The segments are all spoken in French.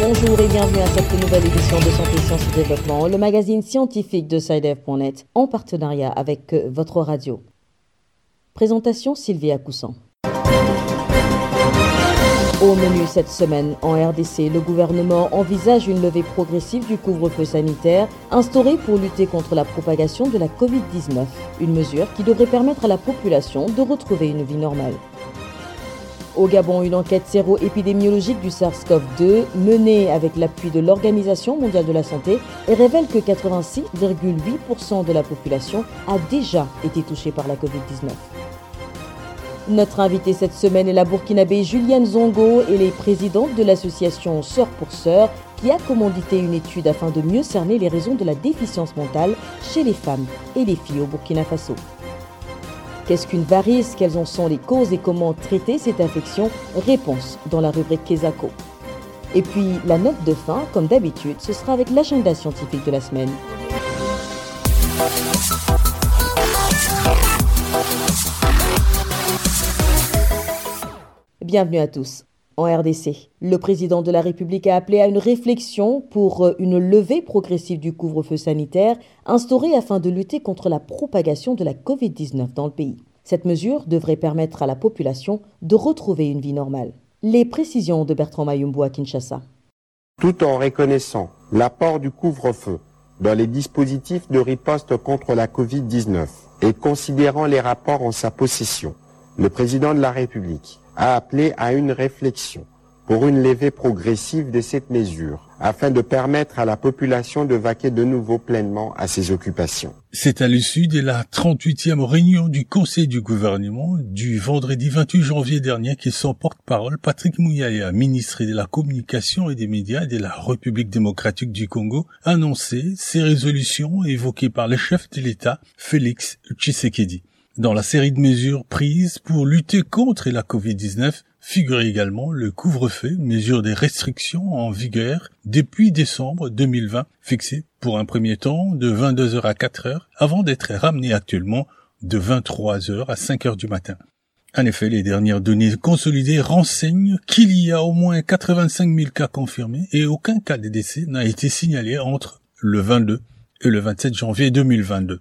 Bonjour et bienvenue à cette nouvelle édition de Santé, Sciences et Développement, le magazine scientifique de SciDev.net en partenariat avec votre radio. Présentation Sylvia Coussan. Au menu cette semaine, en RDC, le gouvernement envisage une levée progressive du couvre-feu sanitaire instauré pour lutter contre la propagation de la Covid-19, une mesure qui devrait permettre à la population de retrouver une vie normale. Au Gabon, une enquête séro-épidémiologique du SARS-CoV-2 menée avec l'appui de l'Organisation mondiale de la santé révèle que 86,8% de la population a déjà été touchée par la Covid-19. Notre invitée cette semaine est la burkinabé Julienne Zongo et les présidentes de l'association Sœurs pour Sœurs qui a commandité une étude afin de mieux cerner les raisons de la déficience mentale chez les femmes et les filles au Burkina Faso. Qu'est-ce qu'une varice? Quelles en sont les causes et comment traiter cette infection? Réponse dans la rubrique Kesako. Et puis la note de fin, comme d'habitude, ce sera avec l'agenda scientifique de la semaine. Bienvenue à tous. En RDC, le président de la République a appelé à une réflexion pour euh, une levée progressive du couvre-feu sanitaire instauré afin de lutter contre la propagation de la Covid-19 dans le pays. Cette mesure devrait permettre à la population de retrouver une vie normale. Les précisions de Bertrand Mayumbo à Kinshasa. Tout en reconnaissant l'apport du couvre-feu dans les dispositifs de riposte contre la Covid-19 et considérant les rapports en sa possession, le président de la République a appelé à une réflexion pour une levée progressive de cette mesure, afin de permettre à la population de vaquer de nouveau pleinement à ses occupations. C'est à l'issue de la 38e réunion du Conseil du gouvernement du vendredi 28 janvier dernier que son porte-parole, Patrick Mouyaya, ministre de la Communication et des Médias de la République démocratique du Congo, a annoncé ces résolutions évoquées par le chef de l'État, Félix Tshisekedi. Dans la série de mesures prises pour lutter contre la Covid-19 figure également le couvre-feu, mesure des restrictions en vigueur depuis décembre 2020, fixé pour un premier temps de 22h à 4h avant d'être ramené actuellement de 23h à 5h du matin. En effet, les dernières données consolidées renseignent qu'il y a au moins 85 000 cas confirmés et aucun cas de décès n'a été signalé entre le 22 et le 27 janvier 2022.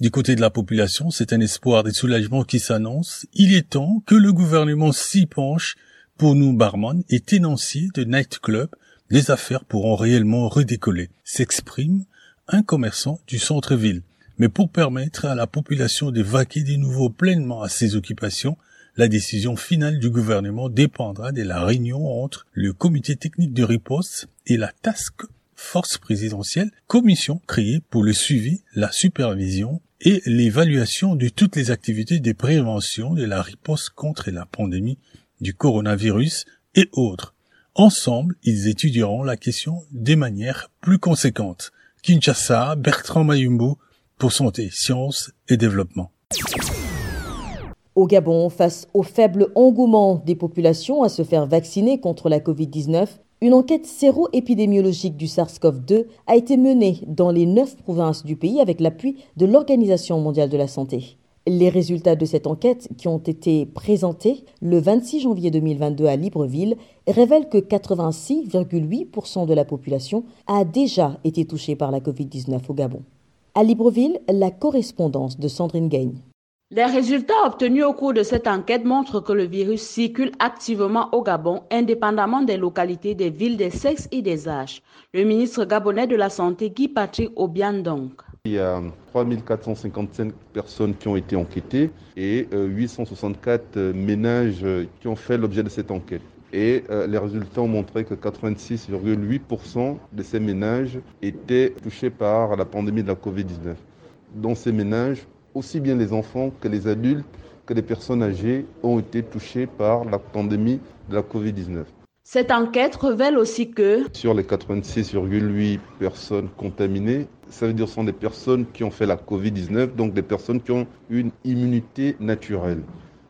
Du côté de la population, c'est un espoir de soulagement qui s'annonce. Il est temps que le gouvernement s'y penche pour nous barman et tenanciers de nightclub. Les affaires pourront réellement redécoller, s'exprime un commerçant du centre-ville. Mais pour permettre à la population de vaquer de nouveau pleinement à ses occupations, la décision finale du gouvernement dépendra de la réunion entre le comité technique de riposte et la task force présidentielle, commission créée pour le suivi, la supervision et l'évaluation de toutes les activités de prévention de la riposte contre la pandémie du coronavirus et autres. Ensemble, ils étudieront la question de manière plus conséquente. Kinshasa, Bertrand Mayumbo, pour Santé, Sciences et Développement. Au Gabon, face au faible engouement des populations à se faire vacciner contre la Covid-19, une enquête séro-épidémiologique du SARS-CoV-2 a été menée dans les neuf provinces du pays avec l'appui de l'Organisation mondiale de la santé. Les résultats de cette enquête, qui ont été présentés le 26 janvier 2022 à Libreville, révèlent que 86,8% de la population a déjà été touchée par la Covid-19 au Gabon. À Libreville, la correspondance de Sandrine Gagne. Les résultats obtenus au cours de cette enquête montrent que le virus circule activement au Gabon, indépendamment des localités, des villes, des sexes et des âges. Le ministre gabonais de la Santé, Guy Patrick Obiandong. Il y a 3455 personnes qui ont été enquêtées et 864 euh, ménages qui ont fait l'objet de cette enquête. Et euh, les résultats ont montré que 86,8% de ces ménages étaient touchés par la pandémie de la Covid-19. Dans ces ménages, aussi bien les enfants que les adultes que les personnes âgées ont été touchés par la pandémie de la Covid-19. Cette enquête révèle aussi que sur les 86,8 personnes contaminées, ça veut dire que ce sont des personnes qui ont fait la Covid-19, donc des personnes qui ont une immunité naturelle.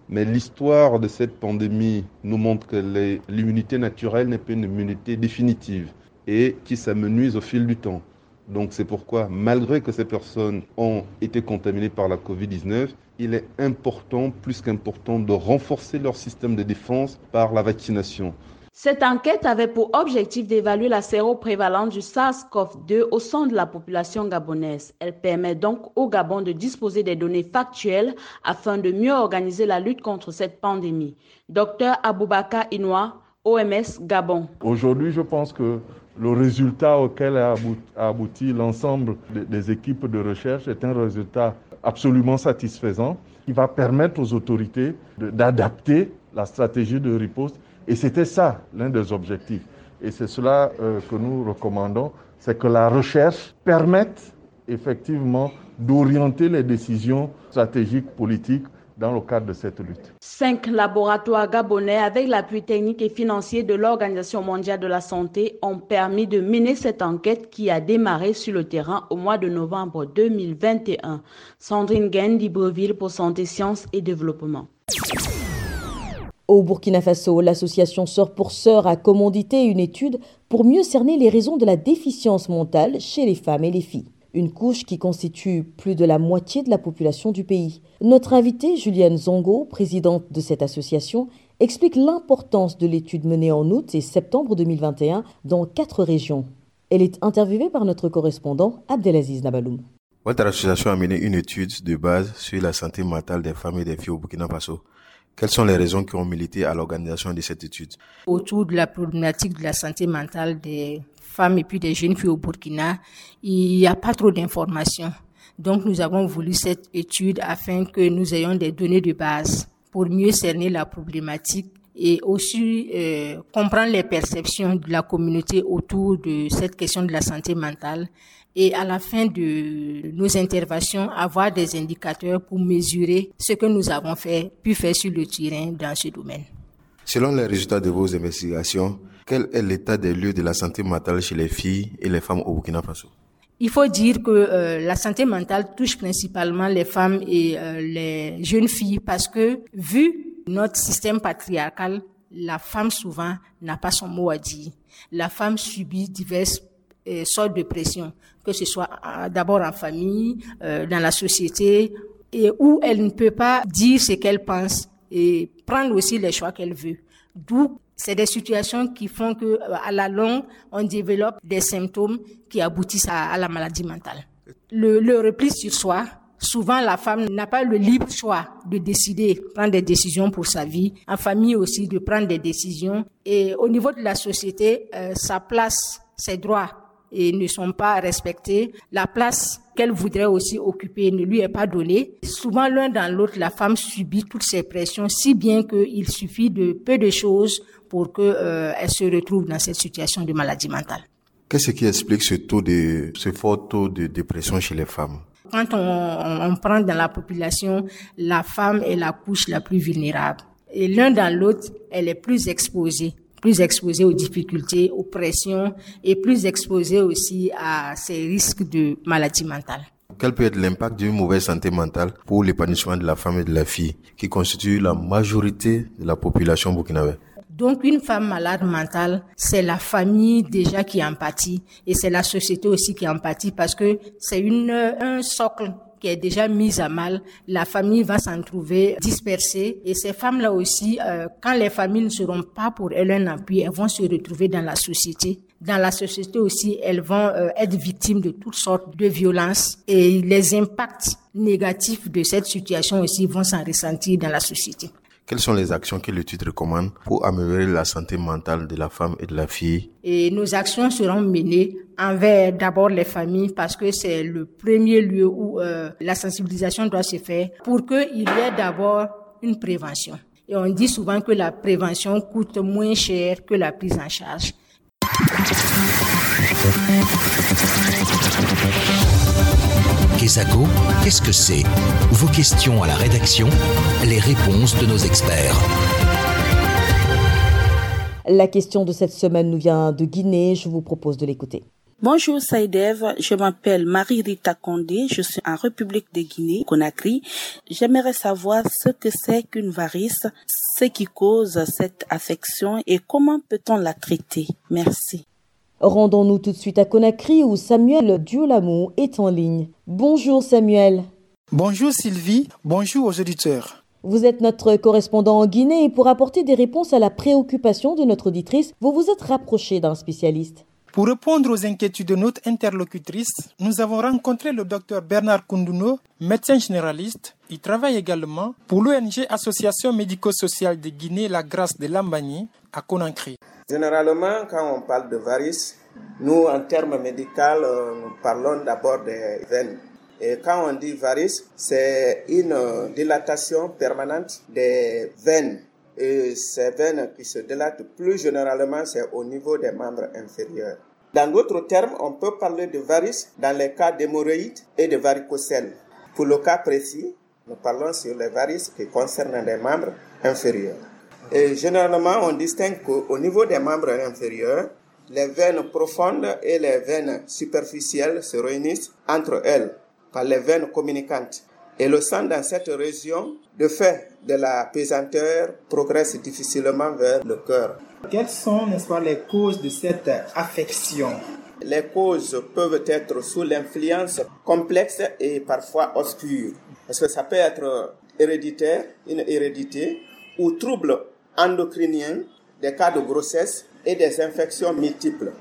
Mais l'histoire de cette pandémie nous montre que l'immunité naturelle n'est pas une immunité définitive et qui s'amenuise au fil du temps. Donc c'est pourquoi, malgré que ces personnes ont été contaminées par la Covid-19, il est important, plus qu'important, de renforcer leur système de défense par la vaccination. Cette enquête avait pour objectif d'évaluer la séroprévalence du SARS-CoV-2 au sein de la population gabonaise. Elle permet donc au Gabon de disposer des données factuelles afin de mieux organiser la lutte contre cette pandémie. Docteur Aboubaka Inoua, OMS Gabon. Aujourd'hui, je pense que le résultat auquel a abouti l'ensemble des équipes de recherche est un résultat absolument satisfaisant qui va permettre aux autorités d'adapter la stratégie de riposte. Et c'était ça l'un des objectifs. Et c'est cela euh, que nous recommandons, c'est que la recherche permette effectivement d'orienter les décisions stratégiques politiques dans le cadre de cette lutte. Cinq laboratoires gabonais, avec l'appui technique et financier de l'Organisation mondiale de la santé, ont permis de mener cette enquête qui a démarré sur le terrain au mois de novembre 2021. Sandrine Gain d'Ibreville pour Santé, Sciences et Développement. Au Burkina Faso, l'association Sœurs pour Sœurs a commandité une étude pour mieux cerner les raisons de la déficience mentale chez les femmes et les filles une couche qui constitue plus de la moitié de la population du pays. Notre invitée, Julienne Zongo, présidente de cette association, explique l'importance de l'étude menée en août et septembre 2021 dans quatre régions. Elle est interviewée par notre correspondant Abdelaziz Nabaloum. Votre association a mené une étude de base sur la santé mentale des femmes et des filles au Burkina Faso. Quelles sont les raisons qui ont milité à l'organisation de cette étude? Autour de la problématique de la santé mentale des femmes et puis des jeunes filles au Burkina, il n'y a pas trop d'informations. Donc nous avons voulu cette étude afin que nous ayons des données de base pour mieux cerner la problématique et aussi euh, comprendre les perceptions de la communauté autour de cette question de la santé mentale et à la fin de nos interventions avoir des indicateurs pour mesurer ce que nous avons fait pu faire sur le terrain dans ce domaine. Selon les résultats de vos investigations, quel est l'état des lieux de la santé mentale chez les filles et les femmes au Burkina Faso? Il faut dire que euh, la santé mentale touche principalement les femmes et euh, les jeunes filles parce que vu notre système patriarcal, la femme souvent n'a pas son mot à dire. La femme subit diverses euh, sortes de pressions, que ce soit d'abord en famille, dans la société, et où elle ne peut pas dire ce qu'elle pense et prendre aussi les choix qu'elle veut. D'où c'est des situations qui font que, euh, à la longue, on développe des symptômes qui aboutissent à, la maladie mentale. Le, repli sur soi, souvent la femme n'a pas le libre choix de décider, prendre des décisions pour sa vie, en famille aussi de prendre des décisions. Et au niveau de la société, euh, sa place, ses droits et ne sont pas respectés. La place qu'elle voudrait aussi occuper ne lui est pas donnée. Souvent, l'un dans l'autre, la femme subit toutes ces pressions, si bien qu'il suffit de peu de choses pour qu'elle euh, se retrouve dans cette situation de maladie mentale. Qu'est-ce qui explique ce taux de, ce fort taux de dépression chez les femmes? Quand on, on, prend dans la population, la femme est la couche la plus vulnérable. Et l'un dans l'autre, elle est plus exposée plus exposée aux difficultés, aux pressions et plus exposée aussi à ces risques de maladie mentale. Quel peut être l'impact d'une mauvaise santé mentale pour l'épanouissement de la femme et de la fille, qui constituent la majorité de la population burkinabé? Donc une femme malade mentale, c'est la famille déjà qui empathie et c'est la société aussi qui empathie parce que c'est une un socle qui est déjà mis à mal, la famille va s'en trouver dispersée. Et ces femmes-là aussi, euh, quand les familles ne seront pas pour elles un appui, elles vont se retrouver dans la société. Dans la société aussi, elles vont euh, être victimes de toutes sortes de violences et les impacts négatifs de cette situation aussi vont s'en ressentir dans la société. Quelles sont les actions que l'étude recommande pour améliorer la santé mentale de la femme et de la fille? Et nos actions seront menées envers d'abord les familles parce que c'est le premier lieu où euh, la sensibilisation doit se faire pour qu'il y ait d'abord une prévention. Et on dit souvent que la prévention coûte moins cher que la prise en charge. Kesako, qu'est-ce que c'est? Vos questions à la rédaction, les réponses de nos experts. La question de cette semaine nous vient de Guinée, je vous propose de l'écouter. Bonjour Saïdev, je m'appelle Marie-Rita Condé, je suis en République de Guinée, Conakry. J'aimerais savoir ce que c'est qu'une varice, ce qui cause cette affection et comment peut-on la traiter? Merci. Rendons-nous tout de suite à Conakry où Samuel Diolamo est en ligne. Bonjour Samuel. Bonjour Sylvie, bonjour aux auditeurs. Vous êtes notre correspondant en Guinée et pour apporter des réponses à la préoccupation de notre auditrice, vous vous êtes rapproché d'un spécialiste. Pour répondre aux inquiétudes de notre interlocutrice, nous avons rencontré le docteur Bernard Koundouno, médecin généraliste. Il travaille également pour l'ONG Association médico-sociale de Guinée La Grâce de Lambani à Conakry. Généralement, quand on parle de varices, nous, en termes médicaux, euh, nous parlons d'abord des veines. Et quand on dit varice, c'est une dilatation permanente des veines. Et ces veines qui se dilatent plus généralement, c'est au niveau des membres inférieurs. Dans d'autres termes, on peut parler de varices dans les cas d'hémorroïdes et de varicocèles. Pour le cas précis, nous parlons sur les varices qui concernent les membres inférieurs. Et généralement, on distingue qu'au niveau des membres inférieurs, les veines profondes et les veines superficielles se réunissent entre elles par les veines communicantes. Et le sang dans cette région, de fait de la pesanteur, progresse difficilement vers le cœur. Quelles sont, n'est-ce pas, les causes de cette affection? Les causes peuvent être sous l'influence complexe et parfois obscure. Parce que ça peut être héréditaire, une hérédité, ou troubles endocriniens, des cas de grossesse et des infections multiples.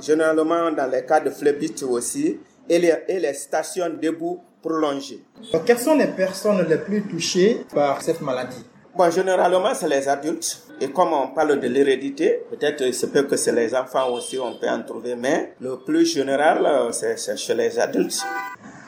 Généralement, dans les cas de phlébite aussi, et les, et les stations debout prolongées. Donc, quelles sont les personnes les plus touchées par cette maladie? Bon, généralement, c'est les adultes. Et comme on parle de l'hérédité, peut-être il se peut que c'est les enfants aussi, on peut en trouver, mais le plus général, euh, c'est chez les adultes.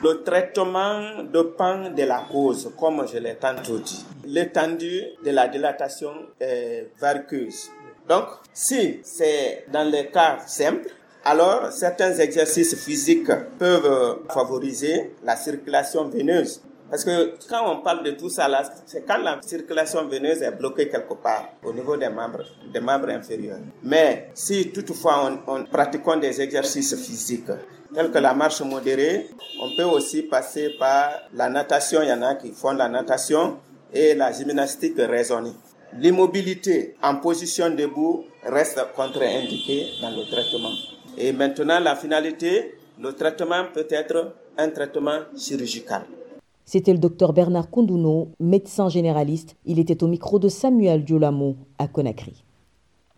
Le traitement dépend de la cause, comme je l'ai tantôt dit. L'étendue de la dilatation est variceuse. Donc, si c'est dans les cas simples, alors certains exercices physiques peuvent favoriser la circulation veineuse. Parce que quand on parle de tout ça c'est quand la circulation veineuse est bloquée quelque part au niveau des membres, des membres inférieurs. Mais si toutefois on, on pratiquons des exercices physiques tels que la marche modérée, on peut aussi passer par la natation. Il y en a qui font la natation et la gymnastique raisonnée. L'immobilité en position debout reste contre-indiquée dans le traitement. Et maintenant, la finalité, le traitement peut être un traitement chirurgical. C'était le docteur Bernard Kondouno, médecin généraliste. Il était au micro de Samuel Diolamo à Conakry.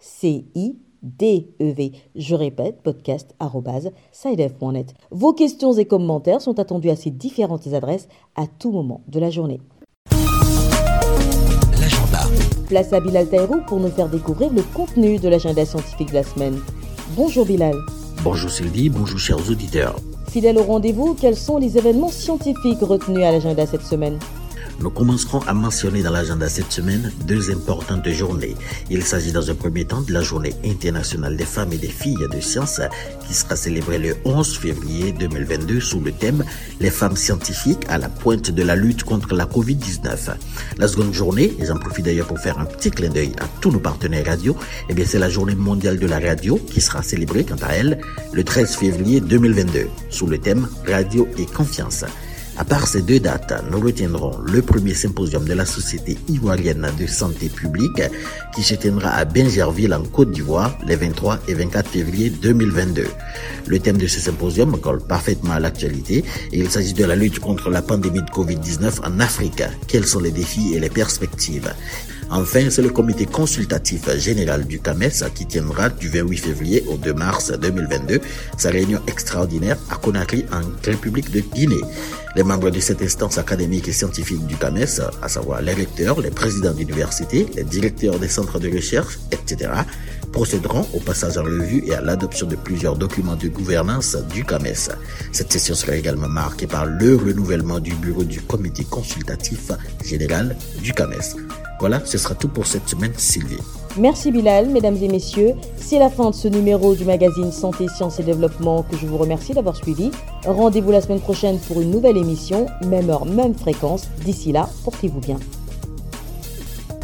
C-I-D-E-V. Je répète, podcast.sidev.net. Vos questions et commentaires sont attendus à ces différentes adresses à tout moment de la journée. L'agenda. Place à Bilal Taïrou pour nous faire découvrir le contenu de l'agenda scientifique de la semaine. Bonjour Bilal. Bonjour Sylvie, bonjour chers auditeurs. Fidèle au rendez-vous, quels sont les événements scientifiques retenus à l'agenda cette semaine? Nous commencerons à mentionner dans l'agenda cette semaine deux importantes journées. Il s'agit dans un premier temps de la journée internationale des femmes et des filles de sciences qui sera célébrée le 11 février 2022 sous le thème Les femmes scientifiques à la pointe de la lutte contre la Covid-19. La seconde journée, et j'en profite d'ailleurs pour faire un petit clin d'œil à tous nos partenaires radio, eh bien c'est la journée mondiale de la radio qui sera célébrée quant à elle le 13 février 2022 sous le thème Radio et confiance. À part ces deux dates, nous retiendrons le premier symposium de la Société ivoirienne de santé publique qui se tiendra à Benjerville en Côte d'Ivoire les 23 et 24 février 2022. Le thème de ce symposium colle parfaitement à l'actualité et il s'agit de la lutte contre la pandémie de Covid-19 en Afrique. Quels sont les défis et les perspectives? Enfin, c'est le comité consultatif général du CAMES qui tiendra du 28 février au 2 mars 2022 sa réunion extraordinaire à Conakry en République de Guinée. Les membres de cette instance académique et scientifique du CAMES, à savoir les recteurs, les présidents d'université, les directeurs des centres de recherche, etc., procéderont au passage en revue et à l'adoption de plusieurs documents de gouvernance du CAMES. Cette session sera également marquée par le renouvellement du bureau du comité consultatif général du CAMES. Voilà, ce sera tout pour cette semaine, Sylvie. Merci Bilal, mesdames et messieurs. C'est la fin de ce numéro du magazine Santé, Sciences et Développement que je vous remercie d'avoir suivi. Rendez-vous la semaine prochaine pour une nouvelle émission, même heure, même fréquence. D'ici là, portez-vous bien.